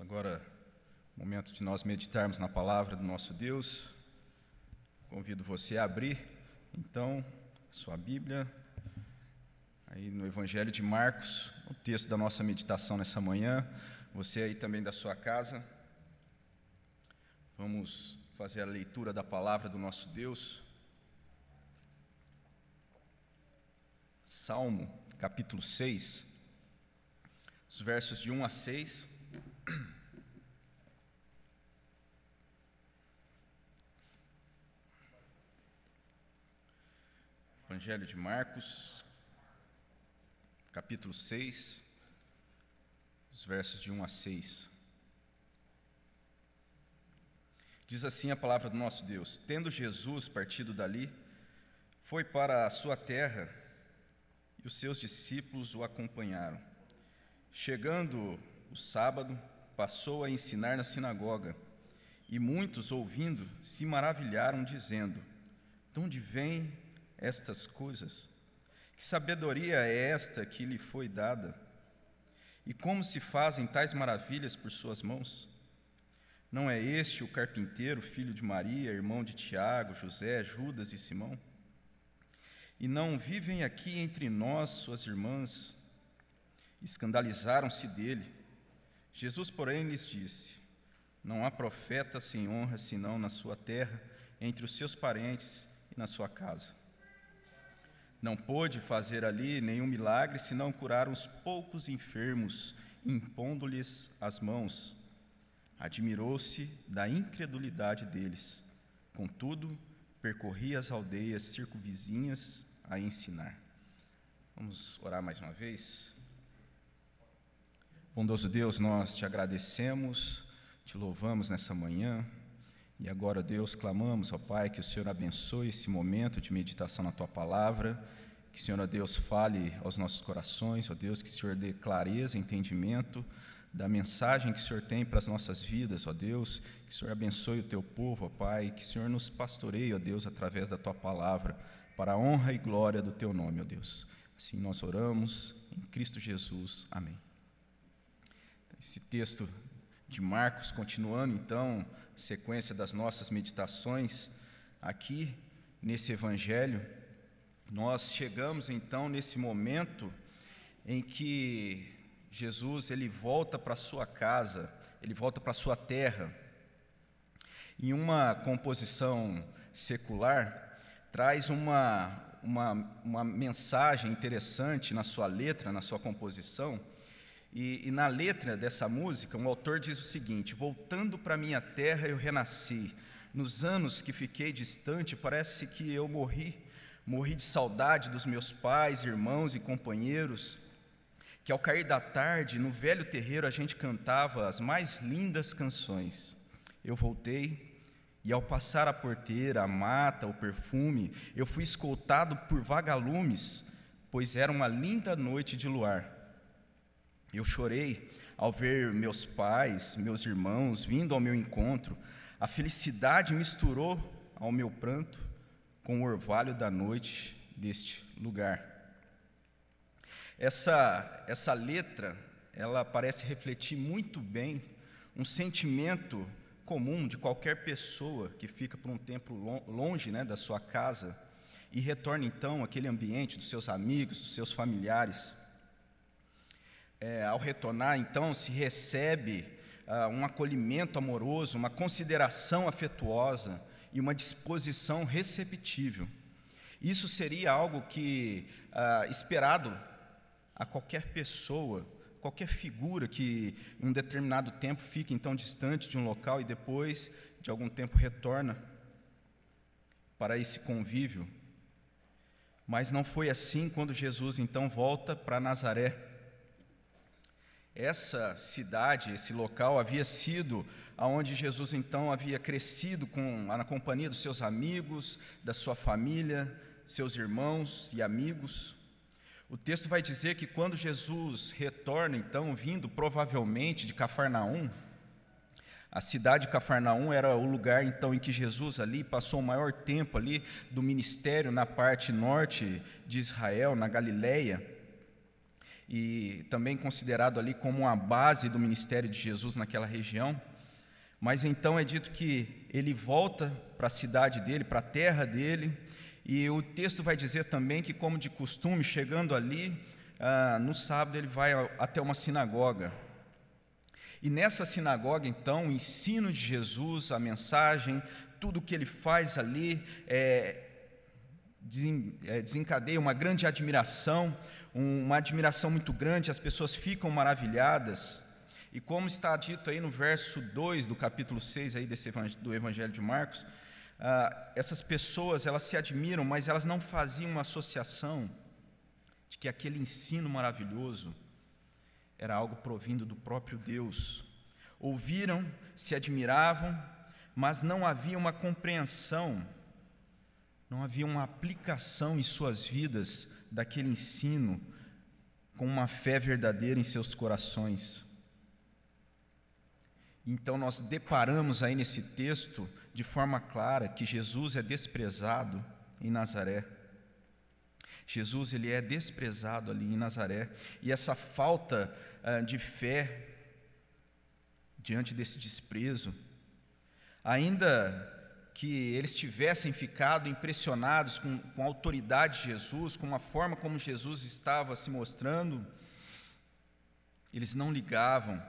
Agora, momento de nós meditarmos na palavra do nosso Deus. Convido você a abrir, então, sua Bíblia, aí no Evangelho de Marcos, o texto da nossa meditação nessa manhã. Você aí também da sua casa. Vamos fazer a leitura da palavra do nosso Deus. Salmo, capítulo 6, os versos de 1 a 6. Evangelho de Marcos, capítulo 6, os versos de 1 a 6. Diz assim a palavra do nosso Deus: Tendo Jesus partido dali, foi para a sua terra e os seus discípulos o acompanharam. Chegando o sábado, passou a ensinar na sinagoga, e muitos, ouvindo, se maravilharam, dizendo: De onde vêm estas coisas? Que sabedoria é esta que lhe foi dada? E como se fazem tais maravilhas por suas mãos? Não é este o carpinteiro, filho de Maria, irmão de Tiago, José, Judas e Simão? E não vivem aqui entre nós suas irmãs? Escandalizaram-se dele. Jesus, porém, lhes disse: Não há profeta sem honra senão na sua terra, entre os seus parentes e na sua casa. Não pôde fazer ali nenhum milagre, senão curar uns poucos enfermos, impondo-lhes as mãos. Admirou-se da incredulidade deles. Contudo, percorria as aldeias circunvizinhas a ensinar. Vamos orar mais uma vez? Bondoso Deus, nós te agradecemos, te louvamos nessa manhã. E agora, Deus, clamamos, ó Pai, que o Senhor abençoe esse momento de meditação na tua palavra, que o Senhor, ó Deus, fale aos nossos corações, ó Deus, que o Senhor dê clareza, entendimento da mensagem que o Senhor tem para as nossas vidas, ó Deus, que o Senhor abençoe o teu povo, ó Pai, que o Senhor nos pastoreie, ó Deus, através da tua palavra, para a honra e glória do teu nome, ó Deus. Assim nós oramos em Cristo Jesus. Amém. Esse texto de Marcos, continuando então sequência das nossas meditações aqui nesse evangelho, nós chegamos então nesse momento em que Jesus ele volta para sua casa, ele volta para sua terra. Em uma composição secular, traz uma, uma, uma mensagem interessante na sua letra, na sua composição, e, e, na letra dessa música, um autor diz o seguinte: Voltando para minha terra eu renasci. Nos anos que fiquei distante, parece que eu morri. Morri de saudade dos meus pais, irmãos e companheiros. Que ao cair da tarde, no velho terreiro, a gente cantava as mais lindas canções. Eu voltei e ao passar a porteira, a mata, o perfume, eu fui escoltado por vagalumes, pois era uma linda noite de luar. Eu chorei ao ver meus pais, meus irmãos vindo ao meu encontro. A felicidade misturou ao meu pranto com o orvalho da noite deste lugar. Essa, essa letra, ela parece refletir muito bem um sentimento comum de qualquer pessoa que fica por um tempo longe né, da sua casa e retorna então àquele ambiente dos seus amigos, dos seus familiares é, ao retornar, então, se recebe ah, um acolhimento amoroso, uma consideração afetuosa e uma disposição receptível. Isso seria algo que ah, esperado a qualquer pessoa, qualquer figura que em um determinado tempo fique então distante de um local e depois de algum tempo retorna para esse convívio. Mas não foi assim quando Jesus então volta para Nazaré. Essa cidade, esse local havia sido aonde Jesus então havia crescido com na companhia dos seus amigos, da sua família, seus irmãos e amigos. O texto vai dizer que quando Jesus retorna então vindo provavelmente de Cafarnaum, a cidade de Cafarnaum era o lugar então em que Jesus ali passou o maior tempo ali do ministério na parte norte de Israel, na Galileia. E também considerado ali como a base do ministério de Jesus naquela região. Mas então é dito que ele volta para a cidade dele, para a terra dele, e o texto vai dizer também que, como de costume, chegando ali, ah, no sábado ele vai até uma sinagoga. E nessa sinagoga, então, o ensino de Jesus, a mensagem, tudo o que ele faz ali, é, é desencadeia uma grande admiração, uma admiração muito grande, as pessoas ficam maravilhadas. E como está dito aí no verso 2 do capítulo 6 aí desse, do Evangelho de Marcos, ah, essas pessoas elas se admiram, mas elas não faziam uma associação de que aquele ensino maravilhoso era algo provindo do próprio Deus. Ouviram, se admiravam, mas não havia uma compreensão, não havia uma aplicação em suas vidas daquele ensino com uma fé verdadeira em seus corações. Então nós deparamos aí nesse texto de forma clara que Jesus é desprezado em Nazaré. Jesus ele é desprezado ali em Nazaré e essa falta uh, de fé diante desse desprezo, ainda que eles tivessem ficado impressionados com, com a autoridade de Jesus, com a forma como Jesus estava se mostrando, eles não ligavam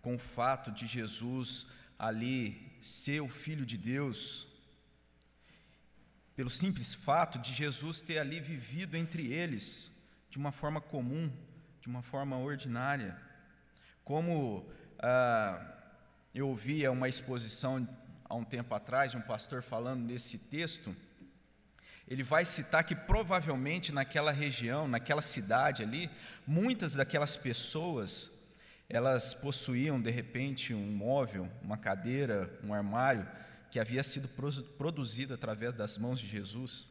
com o fato de Jesus ali ser o Filho de Deus, pelo simples fato de Jesus ter ali vivido entre eles de uma forma comum, de uma forma ordinária. Como ah, eu ouvia uma exposição há um tempo atrás de um pastor falando nesse texto, ele vai citar que provavelmente naquela região, naquela cidade ali, muitas daquelas pessoas, elas possuíam de repente um móvel, uma cadeira, um armário, que havia sido produzido através das mãos de Jesus.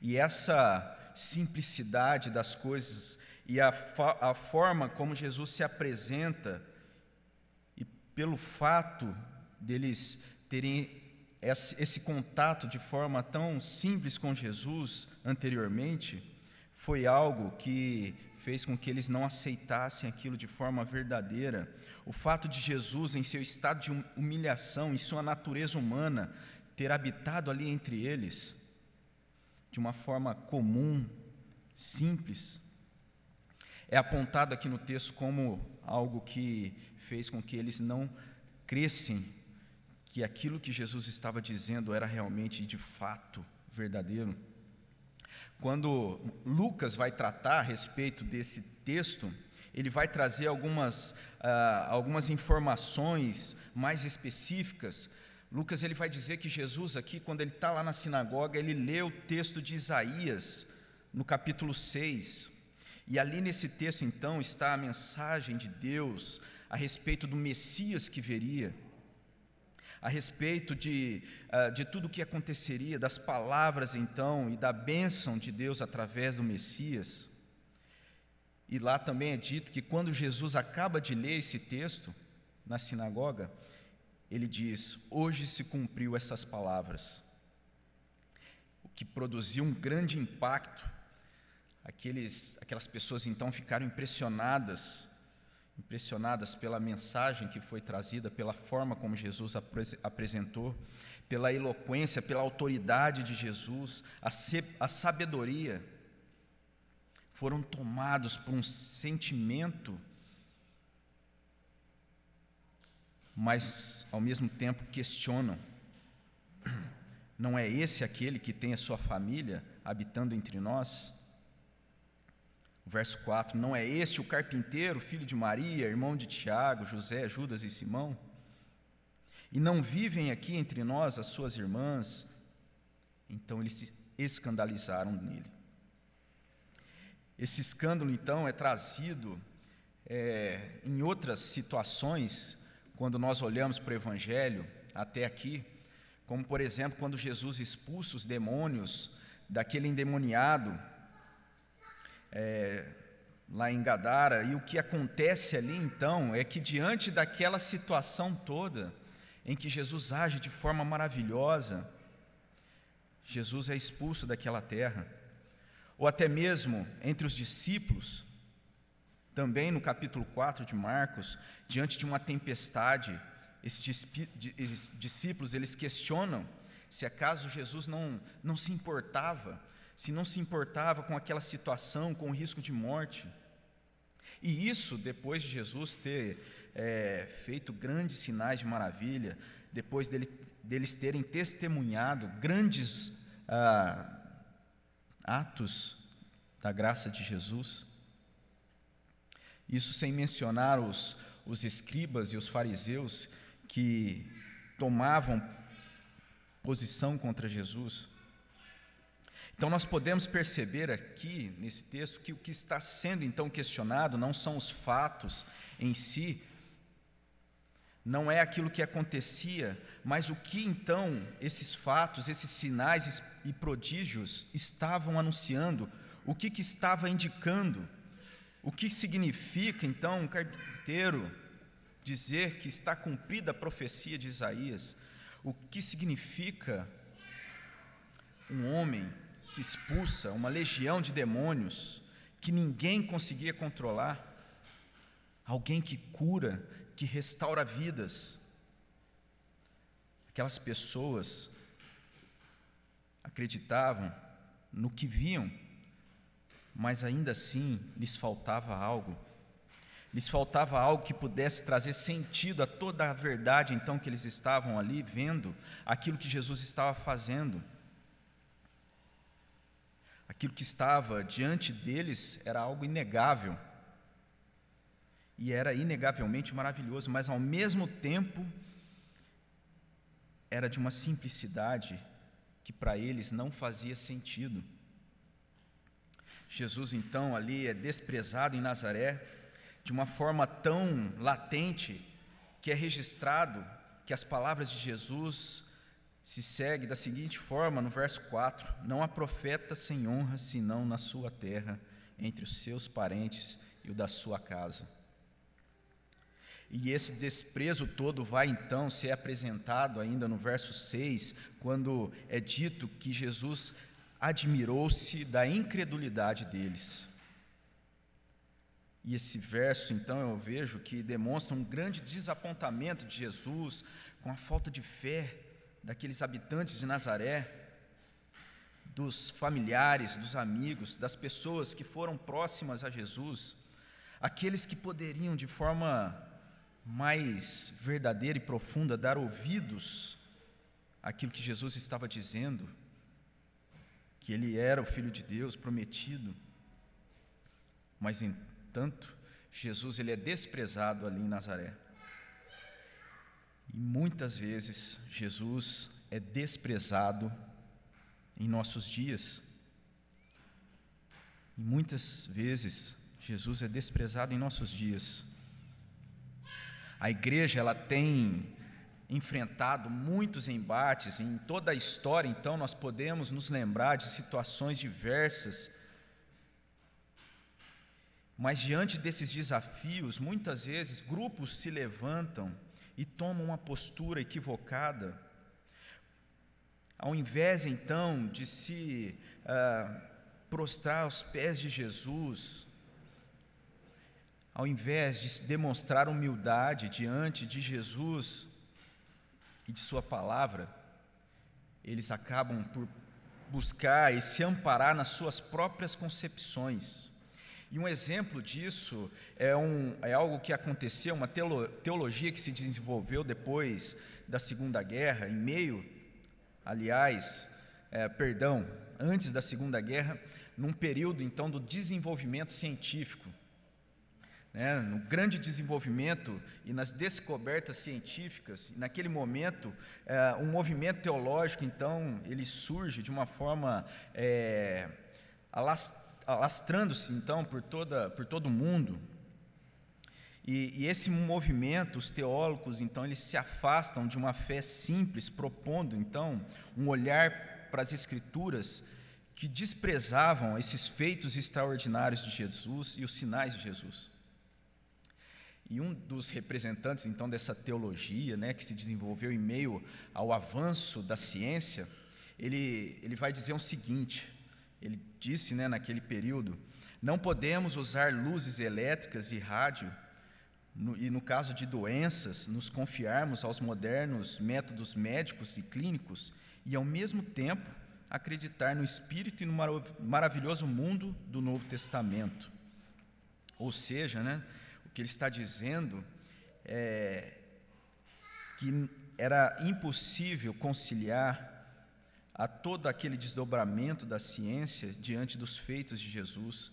E essa simplicidade das coisas e a, a forma como Jesus se apresenta, e pelo fato deles terem esse, contato de forma tão simples com Jesus anteriormente, foi algo que fez com que eles não aceitassem aquilo de forma verdadeira. O fato de Jesus, em seu estado de humilhação, em sua natureza humana, ter habitado ali entre eles, de uma forma comum, simples, é apontado aqui no texto como algo que fez com que eles não crescem que aquilo que Jesus estava dizendo era realmente de fato verdadeiro. Quando Lucas vai tratar a respeito desse texto, ele vai trazer algumas, uh, algumas informações mais específicas. Lucas ele vai dizer que Jesus aqui, quando ele está lá na sinagoga, ele lê o texto de Isaías, no capítulo 6. E ali nesse texto, então, está a mensagem de Deus a respeito do Messias que veria a respeito de, uh, de tudo o que aconteceria, das palavras então e da bênção de Deus através do Messias. E lá também é dito que quando Jesus acaba de ler esse texto na sinagoga, ele diz: Hoje se cumpriu essas palavras, o que produziu um grande impacto. Aqueles, aquelas pessoas então ficaram impressionadas impressionadas pela mensagem que foi trazida, pela forma como Jesus apresentou, pela eloquência, pela autoridade de Jesus, a, sabedoria, foram tomados por um sentimento, mas ao mesmo tempo questionam: não é esse aquele que tem a sua família habitando entre nós? Verso 4: Não é este o carpinteiro, filho de Maria, irmão de Tiago, José, Judas e Simão? E não vivem aqui entre nós as suas irmãs? Então eles se escandalizaram nele. Esse escândalo, então, é trazido é, em outras situações, quando nós olhamos para o Evangelho até aqui, como por exemplo, quando Jesus expulsa os demônios daquele endemoniado é, lá em Gadara, e o que acontece ali então é que, diante daquela situação toda, em que Jesus age de forma maravilhosa, Jesus é expulso daquela terra, ou até mesmo entre os discípulos, também no capítulo 4 de Marcos, diante de uma tempestade, esses discípulos eles questionam se acaso Jesus não, não se importava, se não se importava com aquela situação, com o risco de morte. E isso depois de Jesus ter é, feito grandes sinais de maravilha, depois dele, deles terem testemunhado grandes ah, atos da graça de Jesus. Isso sem mencionar os, os escribas e os fariseus que tomavam posição contra Jesus. Então, nós podemos perceber aqui nesse texto que o que está sendo então questionado não são os fatos em si, não é aquilo que acontecia, mas o que então esses fatos, esses sinais e prodígios estavam anunciando, o que, que estava indicando, o que significa então um carpinteiro dizer que está cumprida a profecia de Isaías, o que significa um homem que expulsa uma legião de demônios que ninguém conseguia controlar, alguém que cura, que restaura vidas. Aquelas pessoas acreditavam no que viam, mas ainda assim lhes faltava algo. Lhes faltava algo que pudesse trazer sentido a toda a verdade, então, que eles estavam ali vendo, aquilo que Jesus estava fazendo. Aquilo que estava diante deles era algo inegável. E era inegavelmente maravilhoso, mas ao mesmo tempo era de uma simplicidade que para eles não fazia sentido. Jesus então ali é desprezado em Nazaré de uma forma tão latente que é registrado que as palavras de Jesus se segue da seguinte forma no verso 4: Não há profeta sem honra senão na sua terra, entre os seus parentes e o da sua casa. E esse desprezo todo vai então ser apresentado ainda no verso 6, quando é dito que Jesus admirou-se da incredulidade deles. E esse verso, então, eu vejo que demonstra um grande desapontamento de Jesus com a falta de fé daqueles habitantes de Nazaré, dos familiares, dos amigos, das pessoas que foram próximas a Jesus, aqueles que poderiam de forma mais verdadeira e profunda dar ouvidos àquilo que Jesus estava dizendo, que ele era o filho de Deus prometido. Mas entanto, Jesus ele é desprezado ali em Nazaré. E muitas vezes Jesus é desprezado em nossos dias. E muitas vezes Jesus é desprezado em nossos dias. A igreja ela tem enfrentado muitos embates em toda a história, então nós podemos nos lembrar de situações diversas. Mas diante desses desafios, muitas vezes grupos se levantam e tomam uma postura equivocada, ao invés então de se ah, prostrar aos pés de Jesus, ao invés de demonstrar humildade diante de Jesus e de Sua palavra, eles acabam por buscar e se amparar nas suas próprias concepções e um exemplo disso é, um, é algo que aconteceu, uma teologia que se desenvolveu depois da Segunda Guerra, em meio, aliás, é, perdão, antes da Segunda Guerra, num período então do desenvolvimento científico. Né, no grande desenvolvimento e nas descobertas científicas, naquele momento, é, um movimento teológico, então, ele surge de uma forma é, alastrada alastrando-se então por, toda, por todo o mundo. E, e, esse movimento, os teólogos, então, eles se afastam de uma fé simples, propondo, então, um olhar para as Escrituras que desprezavam esses feitos extraordinários de Jesus e os sinais de Jesus. E um dos representantes, então, dessa teologia, né, que se desenvolveu em meio ao avanço da ciência, ele, ele vai dizer o seguinte: ele disse né, naquele período: Não podemos usar luzes elétricas e rádio, no, e no caso de doenças, nos confiarmos aos modernos métodos médicos e clínicos e, ao mesmo tempo, acreditar no Espírito e no maravilhoso mundo do Novo Testamento. Ou seja, né, o que ele está dizendo é que era impossível conciliar a todo aquele desdobramento da ciência diante dos feitos de Jesus.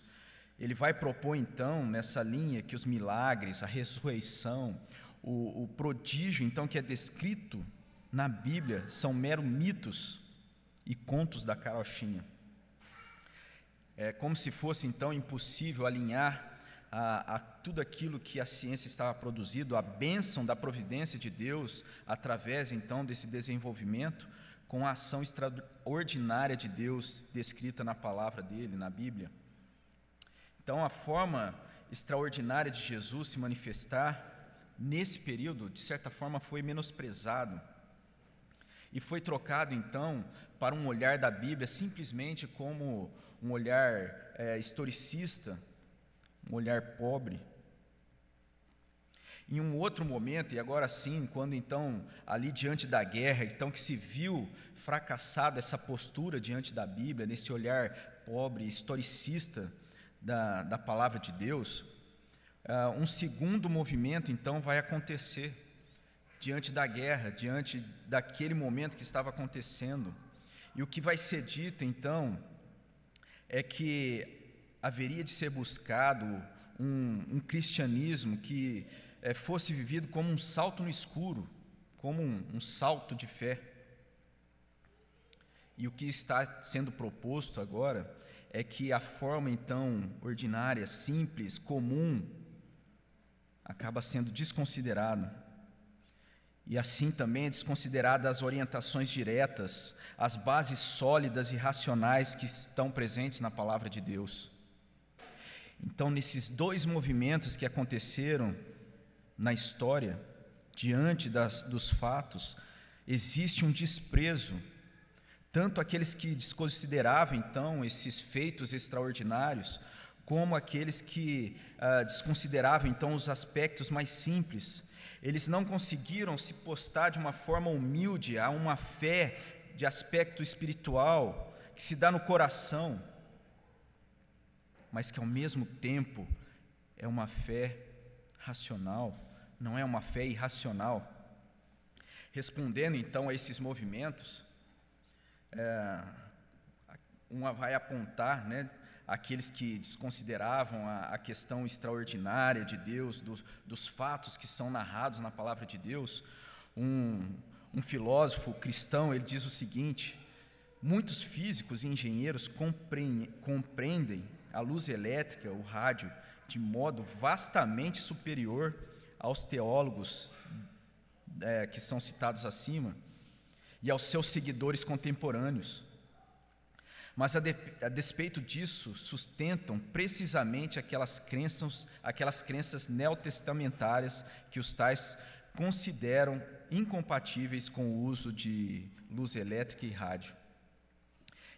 Ele vai propor então nessa linha que os milagres, a ressurreição, o, o prodígio então que é descrito na Bíblia são mero mitos e contos da carochinha. É como se fosse então impossível alinhar a, a, tudo aquilo que a ciência estava produzindo, a bênção da providência de Deus através então desse desenvolvimento, com a ação extraordinária de Deus descrita na palavra dele, na Bíblia. Então, a forma extraordinária de Jesus se manifestar nesse período, de certa forma, foi menosprezado e foi trocado então para um olhar da Bíblia simplesmente como um olhar é, historicista, um olhar pobre. Em um outro momento, e agora sim, quando então, ali diante da guerra, então que se viu fracassada essa postura diante da Bíblia, nesse olhar pobre, historicista da, da palavra de Deus, uh, um segundo movimento então vai acontecer diante da guerra, diante daquele momento que estava acontecendo. E o que vai ser dito então é que haveria de ser buscado um, um cristianismo que é, fosse vivido como um salto no escuro, como um, um salto de fé. E o que está sendo proposto agora é que a forma então ordinária, simples, comum, acaba sendo desconsiderada. E assim também é desconsiderada as orientações diretas, as bases sólidas e racionais que estão presentes na palavra de Deus. Então, nesses dois movimentos que aconteceram na história, diante das, dos fatos, existe um desprezo. Tanto aqueles que desconsideravam então esses feitos extraordinários, como aqueles que ah, desconsideravam então os aspectos mais simples. Eles não conseguiram se postar de uma forma humilde a uma fé de aspecto espiritual que se dá no coração, mas que ao mesmo tempo é uma fé racional não é uma fé irracional. Respondendo então a esses movimentos, é, uma vai apontar né, aqueles que desconsideravam a, a questão extraordinária de Deus, do, dos fatos que são narrados na palavra de Deus. Um, um filósofo cristão ele diz o seguinte: muitos físicos e engenheiros compreendem a luz elétrica, o rádio, de modo vastamente superior aos teólogos é, que são citados acima e aos seus seguidores contemporâneos. Mas a, de, a, despeito disso, sustentam precisamente aquelas crenças, aquelas crenças neotestamentárias que os tais consideram incompatíveis com o uso de luz elétrica e rádio.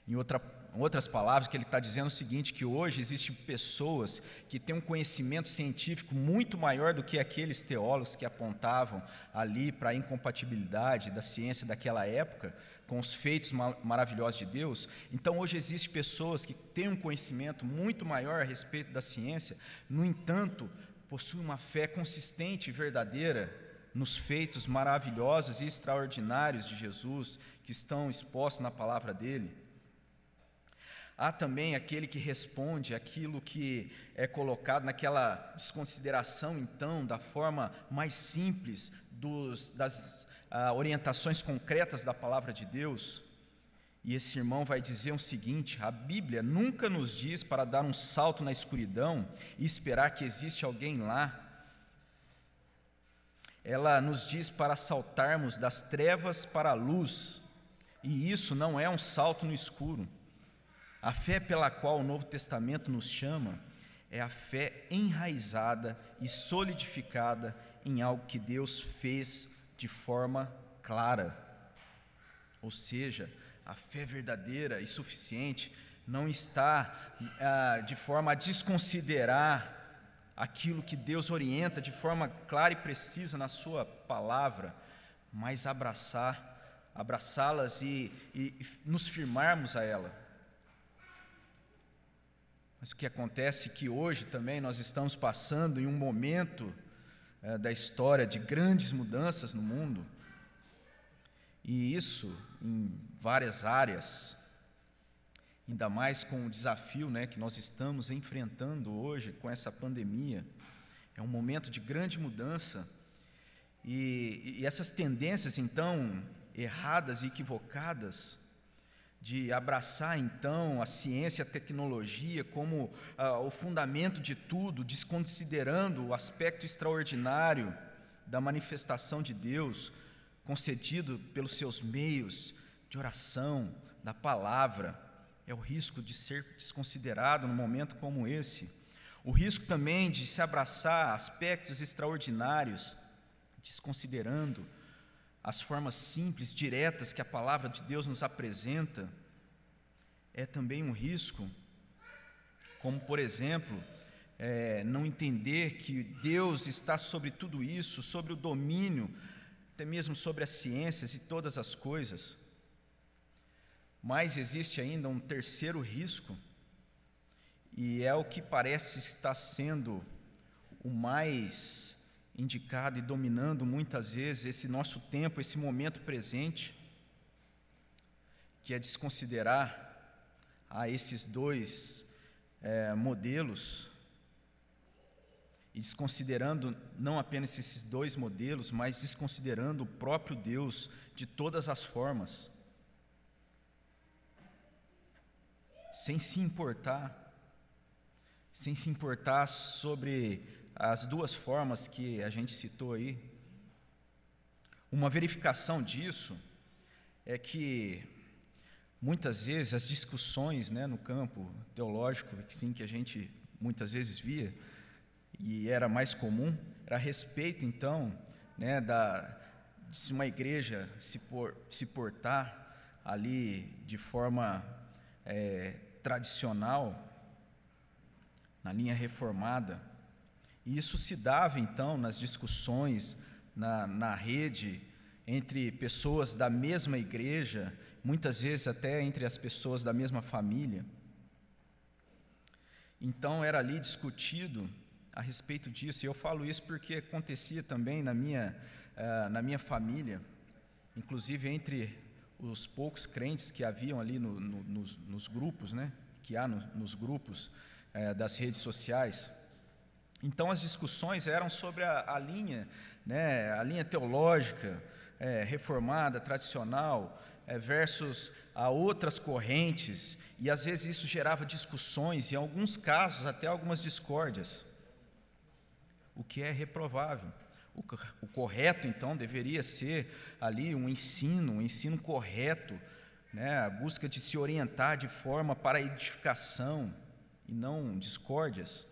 Em outra outras palavras, que ele está dizendo o seguinte: que hoje existem pessoas que têm um conhecimento científico muito maior do que aqueles teólogos que apontavam ali para a incompatibilidade da ciência daquela época com os feitos maravilhosos de Deus. Então, hoje existem pessoas que têm um conhecimento muito maior a respeito da ciência, no entanto, possuem uma fé consistente e verdadeira nos feitos maravilhosos e extraordinários de Jesus que estão expostos na palavra dele. Há também aquele que responde aquilo que é colocado naquela desconsideração, então, da forma mais simples dos, das ah, orientações concretas da palavra de Deus. E esse irmão vai dizer o seguinte: a Bíblia nunca nos diz para dar um salto na escuridão e esperar que existe alguém lá. Ela nos diz para saltarmos das trevas para a luz, e isso não é um salto no escuro. A fé pela qual o Novo Testamento nos chama é a fé enraizada e solidificada em algo que Deus fez de forma clara. Ou seja, a fé verdadeira e suficiente não está ah, de forma a desconsiderar aquilo que Deus orienta de forma clara e precisa na Sua palavra, mas abraçar, abraçá-las e, e, e nos firmarmos a ela. Mas o que acontece é que hoje também nós estamos passando em um momento é, da história de grandes mudanças no mundo, e isso em várias áreas, ainda mais com o desafio né, que nós estamos enfrentando hoje com essa pandemia. É um momento de grande mudança. E, e essas tendências, então, erradas e equivocadas, de abraçar, então, a ciência a tecnologia como ah, o fundamento de tudo, desconsiderando o aspecto extraordinário da manifestação de Deus, concedido pelos seus meios de oração, da palavra é o risco de ser desconsiderado num momento como esse. O risco também de se abraçar aspectos extraordinários, desconsiderando as formas simples, diretas que a palavra de Deus nos apresenta. É também um risco, como por exemplo, é, não entender que Deus está sobre tudo isso, sobre o domínio, até mesmo sobre as ciências e todas as coisas. Mas existe ainda um terceiro risco, e é o que parece estar sendo o mais indicado e dominando muitas vezes esse nosso tempo, esse momento presente, que é desconsiderar a esses dois é, modelos, e desconsiderando não apenas esses dois modelos, mas desconsiderando o próprio Deus de todas as formas. sem se importar, sem se importar sobre as duas formas que a gente citou aí. Uma verificação disso é que muitas vezes as discussões né, no campo teológico, sim, que a gente muitas vezes via, e era mais comum, era a respeito então né, da, de se uma igreja se, por, se portar ali de forma é, tradicional, na linha reformada. E isso se dava então nas discussões na, na rede entre pessoas da mesma igreja, muitas vezes até entre as pessoas da mesma família. Então era ali discutido a respeito disso, e eu falo isso porque acontecia também na minha, uh, na minha família, inclusive entre os poucos crentes que haviam ali no, no, nos, nos, grupos, né, que há no, nos grupos é, das redes sociais. Então as discussões eram sobre a, a linha, né, a linha teológica é, reformada, tradicional, é, versus a outras correntes, e às vezes isso gerava discussões, em alguns casos até algumas discórdias, o que é reprovável. O, correto, então, deveria ser ali um ensino, um ensino correto, né, a busca de se orientar de forma para edificação e não discórdias.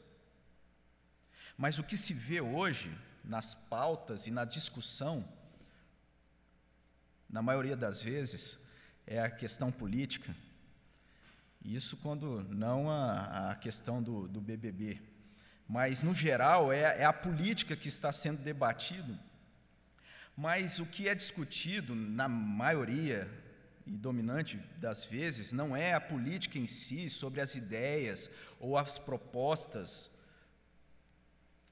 Mas o que se vê hoje nas pautas e na discussão, na maioria das vezes, é a questão política. Isso quando não a, a questão do, do BBB mas no geral é, é a política que está sendo debatido. Mas o que é discutido, na maioria e dominante das vezes, não é a política em si, sobre as ideias ou as propostas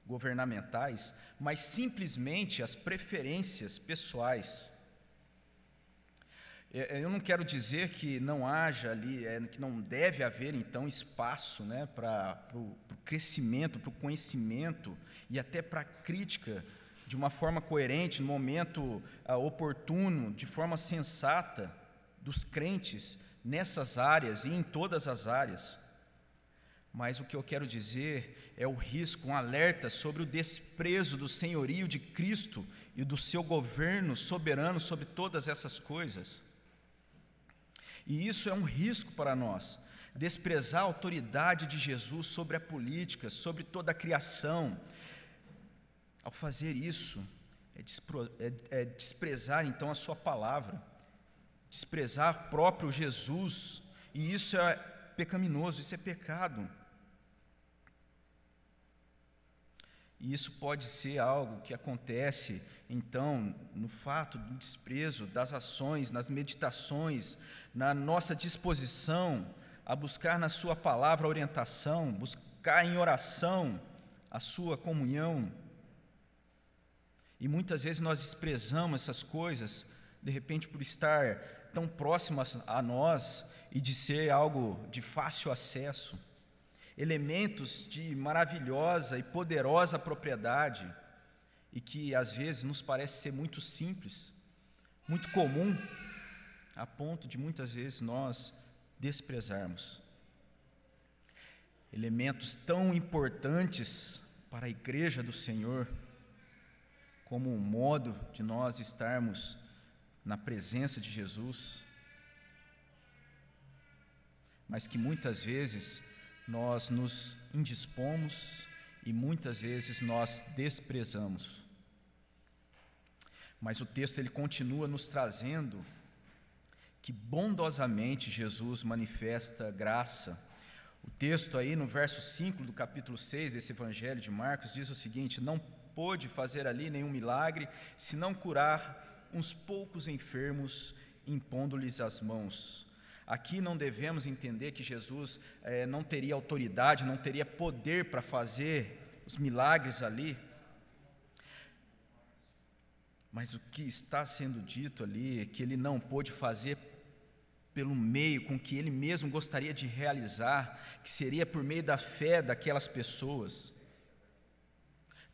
governamentais, mas simplesmente as preferências pessoais. É, é, eu não quero dizer que não haja ali, é, que não deve haver então espaço né, para o crescimento, para o conhecimento e até para a crítica de uma forma coerente, no momento ah, oportuno, de forma sensata dos crentes nessas áreas e em todas as áreas. Mas o que eu quero dizer é o risco, um alerta sobre o desprezo do senhorio de Cristo e do seu governo soberano sobre todas essas coisas. E isso é um risco para nós. Desprezar a autoridade de Jesus sobre a política, sobre toda a criação. Ao fazer isso, é, é, é desprezar então a Sua palavra, desprezar o próprio Jesus, e isso é pecaminoso, isso é pecado. E isso pode ser algo que acontece, então, no fato do desprezo das ações, nas meditações, na nossa disposição a buscar na Sua palavra orientação, buscar em oração a Sua comunhão. E muitas vezes nós desprezamos essas coisas, de repente por estar tão próximas a nós e de ser algo de fácil acesso elementos de maravilhosa e poderosa propriedade e que às vezes nos parece ser muito simples, muito comum, a ponto de muitas vezes nós desprezarmos. Elementos tão importantes para a igreja do Senhor, como o modo de nós estarmos na presença de Jesus, mas que muitas vezes nós nos indispomos e muitas vezes nós desprezamos. Mas o texto ele continua nos trazendo que bondosamente Jesus manifesta graça. O texto aí no verso 5 do capítulo 6 desse evangelho de Marcos diz o seguinte: Não pôde fazer ali nenhum milagre, senão curar uns poucos enfermos, impondo-lhes as mãos. Aqui não devemos entender que Jesus é, não teria autoridade, não teria poder para fazer os milagres ali. Mas o que está sendo dito ali é que ele não pôde fazer pelo meio com que ele mesmo gostaria de realizar, que seria por meio da fé daquelas pessoas.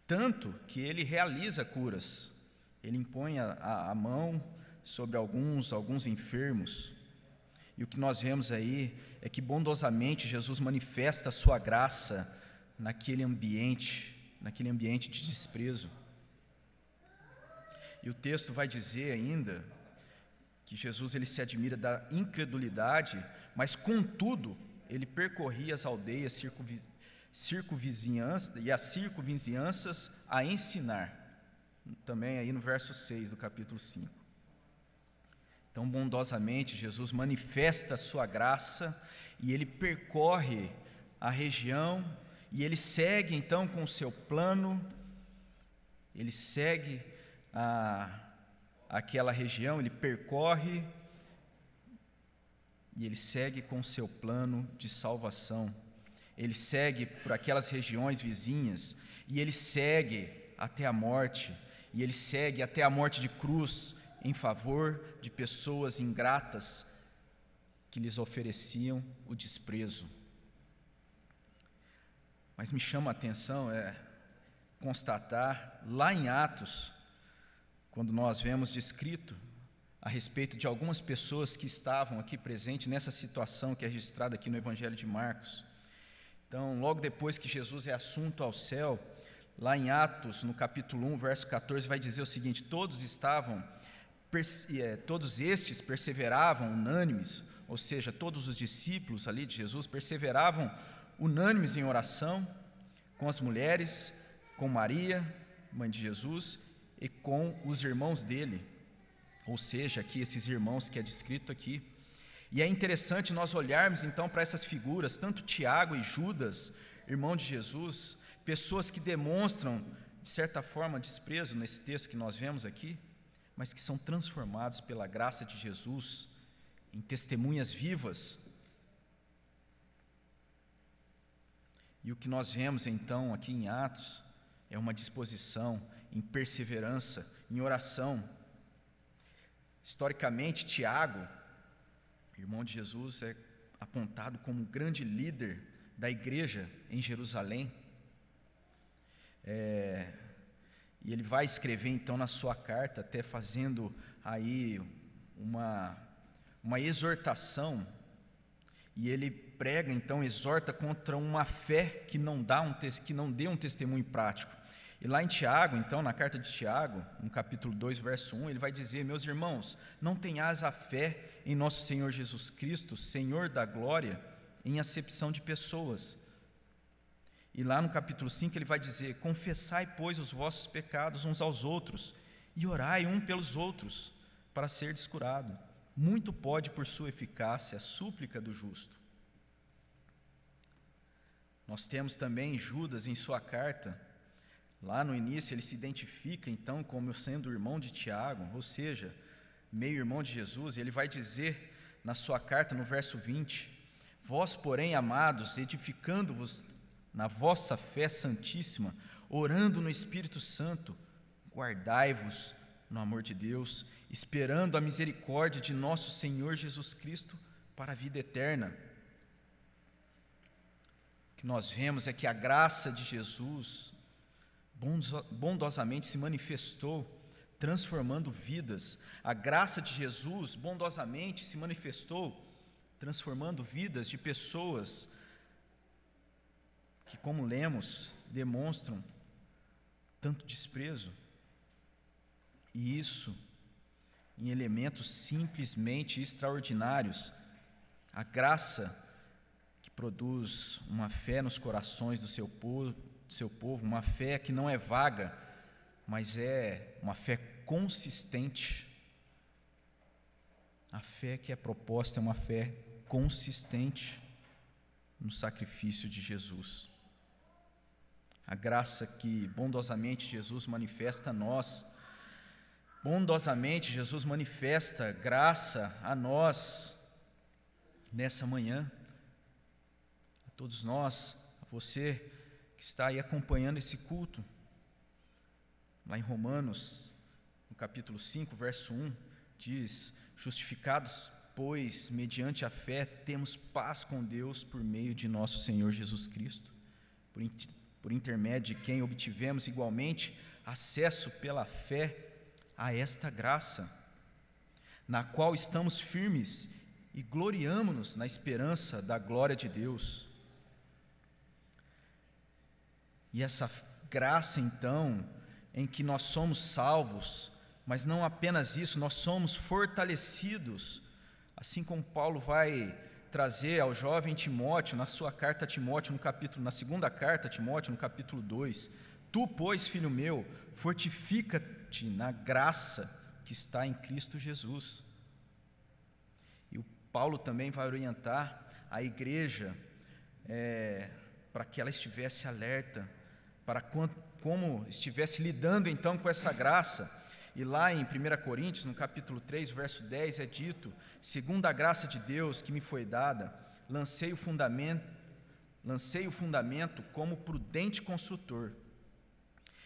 Tanto que ele realiza curas, ele impõe a, a mão sobre alguns, alguns enfermos. E o que nós vemos aí é que bondosamente Jesus manifesta a sua graça naquele ambiente, naquele ambiente de desprezo. E o texto vai dizer ainda que Jesus ele se admira da incredulidade, mas contudo, ele percorria as aldeias circunvizinhança e as circunvizinhanças a ensinar. Também aí no verso 6 do capítulo 5. Então, bondosamente, Jesus manifesta a sua graça e ele percorre a região e ele segue então com o seu plano, ele segue a, aquela região, ele percorre e ele segue com o seu plano de salvação. Ele segue por aquelas regiões vizinhas e ele segue até a morte, e ele segue até a morte de cruz, em favor de pessoas ingratas que lhes ofereciam o desprezo. Mas me chama a atenção é constatar lá em Atos, quando nós vemos descrito a respeito de algumas pessoas que estavam aqui presentes nessa situação que é registrada aqui no Evangelho de Marcos. Então, logo depois que Jesus é assunto ao céu, lá em Atos, no capítulo 1, verso 14, vai dizer o seguinte: todos estavam todos estes perseveravam unânimes, ou seja, todos os discípulos ali de Jesus perseveravam unânimes em oração com as mulheres, com Maria, mãe de Jesus, e com os irmãos dele, ou seja, aqui esses irmãos que é descrito aqui. E é interessante nós olharmos então para essas figuras, tanto Tiago e Judas, irmão de Jesus, pessoas que demonstram, de certa forma, desprezo nesse texto que nós vemos aqui mas que são transformados pela graça de Jesus em testemunhas vivas. E o que nós vemos então aqui em Atos é uma disposição em perseverança, em oração. Historicamente, Tiago, irmão de Jesus, é apontado como um grande líder da igreja em Jerusalém. É, e ele vai escrever então na sua carta, até fazendo aí uma, uma exortação, e ele prega então, exorta contra uma fé que não dá um que não dê um testemunho prático. E lá em Tiago, então, na carta de Tiago, no capítulo 2, verso 1, ele vai dizer: Meus irmãos, não tenhas a fé em nosso Senhor Jesus Cristo, Senhor da glória, em acepção de pessoas e lá no capítulo 5 ele vai dizer: Confessai, pois, os vossos pecados uns aos outros, e orai um pelos outros, para ser descurado. Muito pode, por sua eficácia, a súplica do justo. Nós temos também Judas em sua carta. Lá no início ele se identifica então como sendo irmão de Tiago, ou seja, meio irmão de Jesus, e ele vai dizer na sua carta, no verso 20: Vós, porém, amados, edificando-vos na vossa fé santíssima, orando no Espírito Santo, guardai-vos no amor de Deus, esperando a misericórdia de nosso Senhor Jesus Cristo para a vida eterna. O que nós vemos é que a graça de Jesus bondosamente se manifestou, transformando vidas. A graça de Jesus bondosamente se manifestou, transformando vidas de pessoas que, como lemos, demonstram tanto desprezo. E isso em elementos simplesmente extraordinários. A graça que produz uma fé nos corações do seu povo, do seu povo, uma fé que não é vaga, mas é uma fé consistente. A fé que é proposta é uma fé consistente no sacrifício de Jesus. A graça que bondosamente Jesus manifesta a nós, bondosamente Jesus manifesta graça a nós nessa manhã, a todos nós, a você que está aí acompanhando esse culto. Lá em Romanos, no capítulo 5, verso 1, diz: Justificados, pois, mediante a fé, temos paz com Deus por meio de nosso Senhor Jesus Cristo, por, por intermédio de quem obtivemos igualmente acesso pela fé a esta graça, na qual estamos firmes e gloriamo-nos na esperança da glória de Deus. E essa graça, então, em que nós somos salvos, mas não apenas isso, nós somos fortalecidos, assim como Paulo vai trazer ao jovem Timóteo, na sua carta a Timóteo, no capítulo, na segunda carta a Timóteo, no capítulo 2, Tu, pois, filho meu, fortifica-te na graça que está em Cristo Jesus. E o Paulo também vai orientar a igreja é, para que ela estivesse alerta, para como estivesse lidando então com essa graça. E lá em 1 Coríntios, no capítulo 3, verso 10, é dito: segundo a graça de Deus que me foi dada, lancei o fundamento, lancei o fundamento como prudente construtor,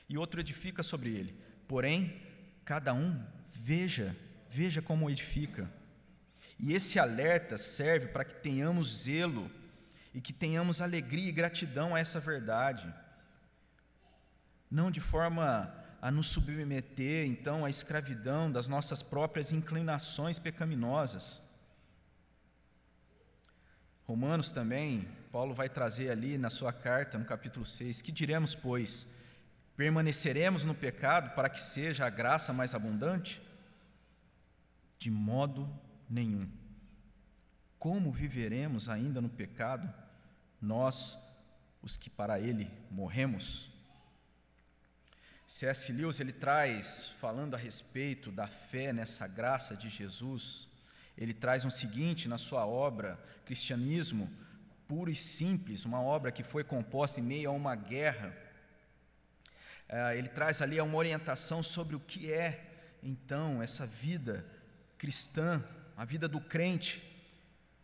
e outro edifica sobre ele. Porém, cada um veja, veja como edifica. E esse alerta serve para que tenhamos zelo e que tenhamos alegria e gratidão a essa verdade. Não de forma a nos submeter, então, à escravidão das nossas próprias inclinações pecaminosas. Romanos também, Paulo vai trazer ali na sua carta, no capítulo 6, que diremos, pois? Permaneceremos no pecado para que seja a graça mais abundante? De modo nenhum. Como viveremos ainda no pecado, nós, os que para ele morremos? C.S. Lewis ele traz, falando a respeito da fé nessa graça de Jesus, ele traz um seguinte na sua obra, Cristianismo Puro e Simples, uma obra que foi composta em meio a uma guerra. É, ele traz ali uma orientação sobre o que é, então, essa vida cristã, a vida do crente.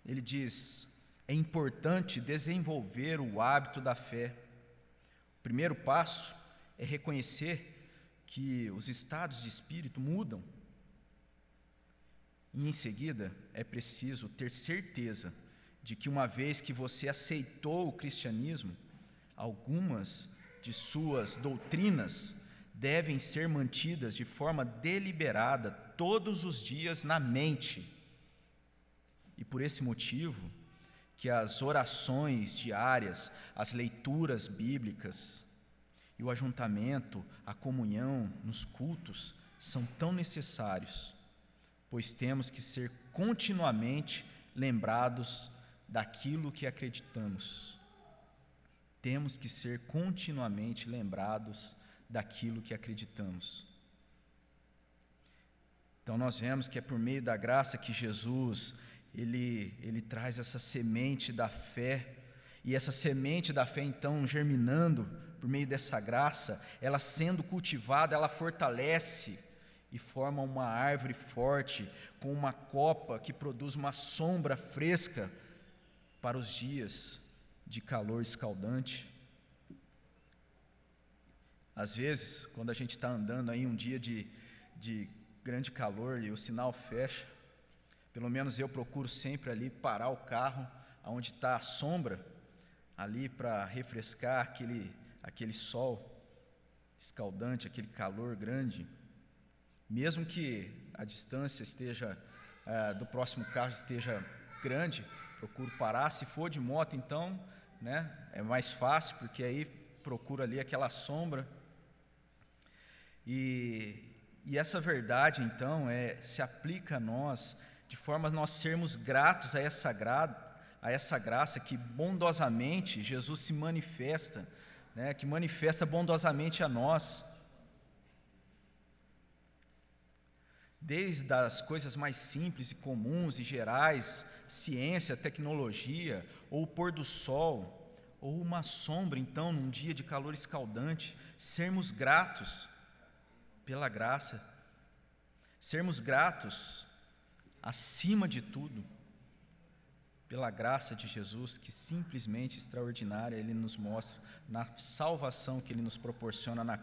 Ele diz: é importante desenvolver o hábito da fé. O primeiro passo é reconhecer que os estados de espírito mudam. E em seguida, é preciso ter certeza de que uma vez que você aceitou o cristianismo, algumas de suas doutrinas devem ser mantidas de forma deliberada todos os dias na mente. E por esse motivo, que as orações diárias, as leituras bíblicas, e o ajuntamento, a comunhão nos cultos são tão necessários, pois temos que ser continuamente lembrados daquilo que acreditamos. Temos que ser continuamente lembrados daquilo que acreditamos. Então nós vemos que é por meio da graça que Jesus ele ele traz essa semente da fé E essa semente da fé, então, germinando por meio dessa graça, ela sendo cultivada, ela fortalece e forma uma árvore forte, com uma copa que produz uma sombra fresca para os dias de calor escaldante. Às vezes, quando a gente está andando aí um dia de, de grande calor e o sinal fecha, pelo menos eu procuro sempre ali parar o carro onde está a sombra, ali para refrescar aquele, aquele sol escaldante, aquele calor grande. Mesmo que a distância esteja é, do próximo carro esteja grande, procuro parar. Se for de moto, então, né, é mais fácil, porque aí procuro ali aquela sombra. E, e essa verdade, então, é, se aplica a nós de forma a nós sermos gratos a essa, gra, a essa graça que bondosamente Jesus se manifesta, né, que manifesta bondosamente a nós. Desde as coisas mais simples e comuns e gerais, ciência, tecnologia, ou o pôr do sol, ou uma sombra, então, num dia de calor escaldante, sermos gratos pela graça, sermos gratos, acima de tudo, pela graça de Jesus, que simplesmente extraordinária Ele nos mostra na salvação que Ele nos proporciona na,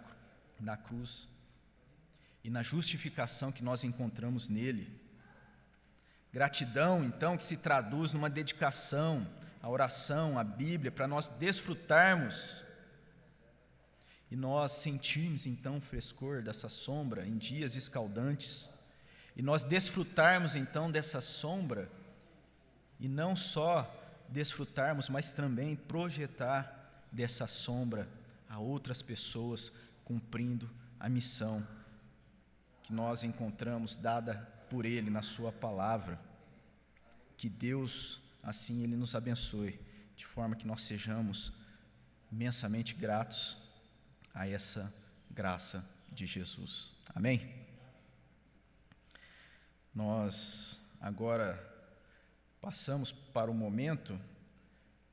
na cruz e na justificação que nós encontramos nele. Gratidão, então, que se traduz numa dedicação à oração, à Bíblia, para nós desfrutarmos e nós sentirmos então o frescor dessa sombra em dias escaldantes, e nós desfrutarmos então dessa sombra, e não só desfrutarmos, mas também projetar dessa sombra a outras pessoas cumprindo a missão que nós encontramos dada por Ele na Sua palavra. Que Deus, assim, Ele nos abençoe, de forma que nós sejamos imensamente gratos a essa graça de Jesus. Amém? Nós agora passamos para o momento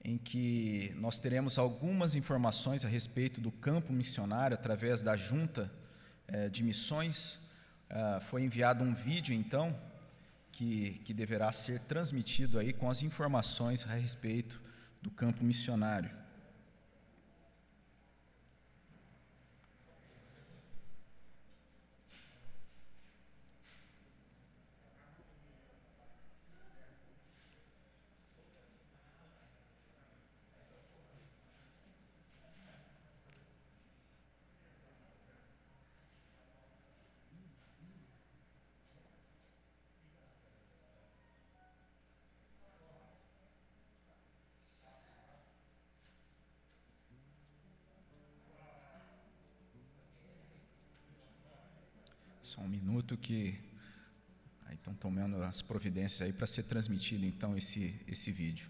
em que nós teremos algumas informações a respeito do campo missionário através da junta eh, de missões Uh, foi enviado um vídeo, então, que, que deverá ser transmitido aí com as informações a respeito do campo missionário. Só um minuto que aí estão tomando as providências aí para ser transmitido então esse esse vídeo.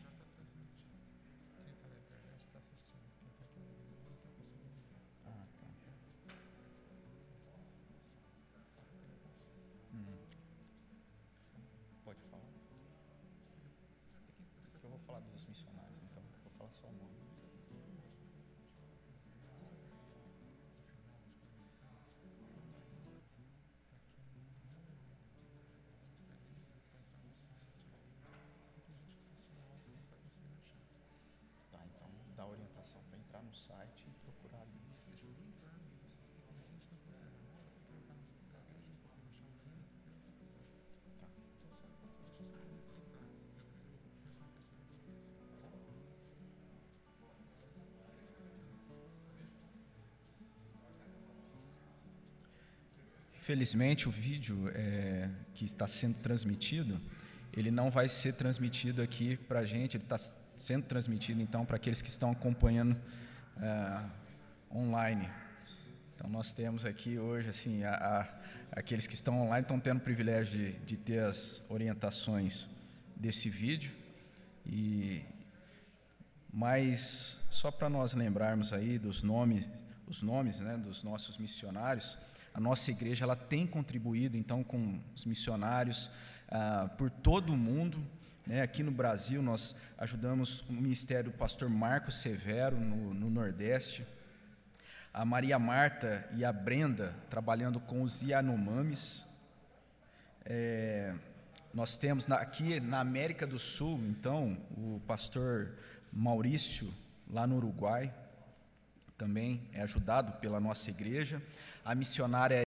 Felizmente, o vídeo é, que está sendo transmitido, ele não vai ser transmitido aqui para a gente, ele está sendo transmitido, então, para aqueles que estão acompanhando é, online. Então, nós temos aqui hoje, assim, a, a, aqueles que estão online estão tendo o privilégio de, de ter as orientações desse vídeo. E, mas, só para nós lembrarmos aí dos nomes, os nomes né, dos nossos missionários, a nossa igreja ela tem contribuído então com os missionários ah, por todo o mundo, Né? Aqui no Brasil, nós ajudamos o ministério do pastor Marcos Severo, no, no Nordeste. A Maria Marta e a Brenda, trabalhando com os Yanomamis. É, nós temos na, aqui na América do Sul, então, o pastor Maurício, lá no Uruguai, também é ajudado pela nossa igreja. A missionária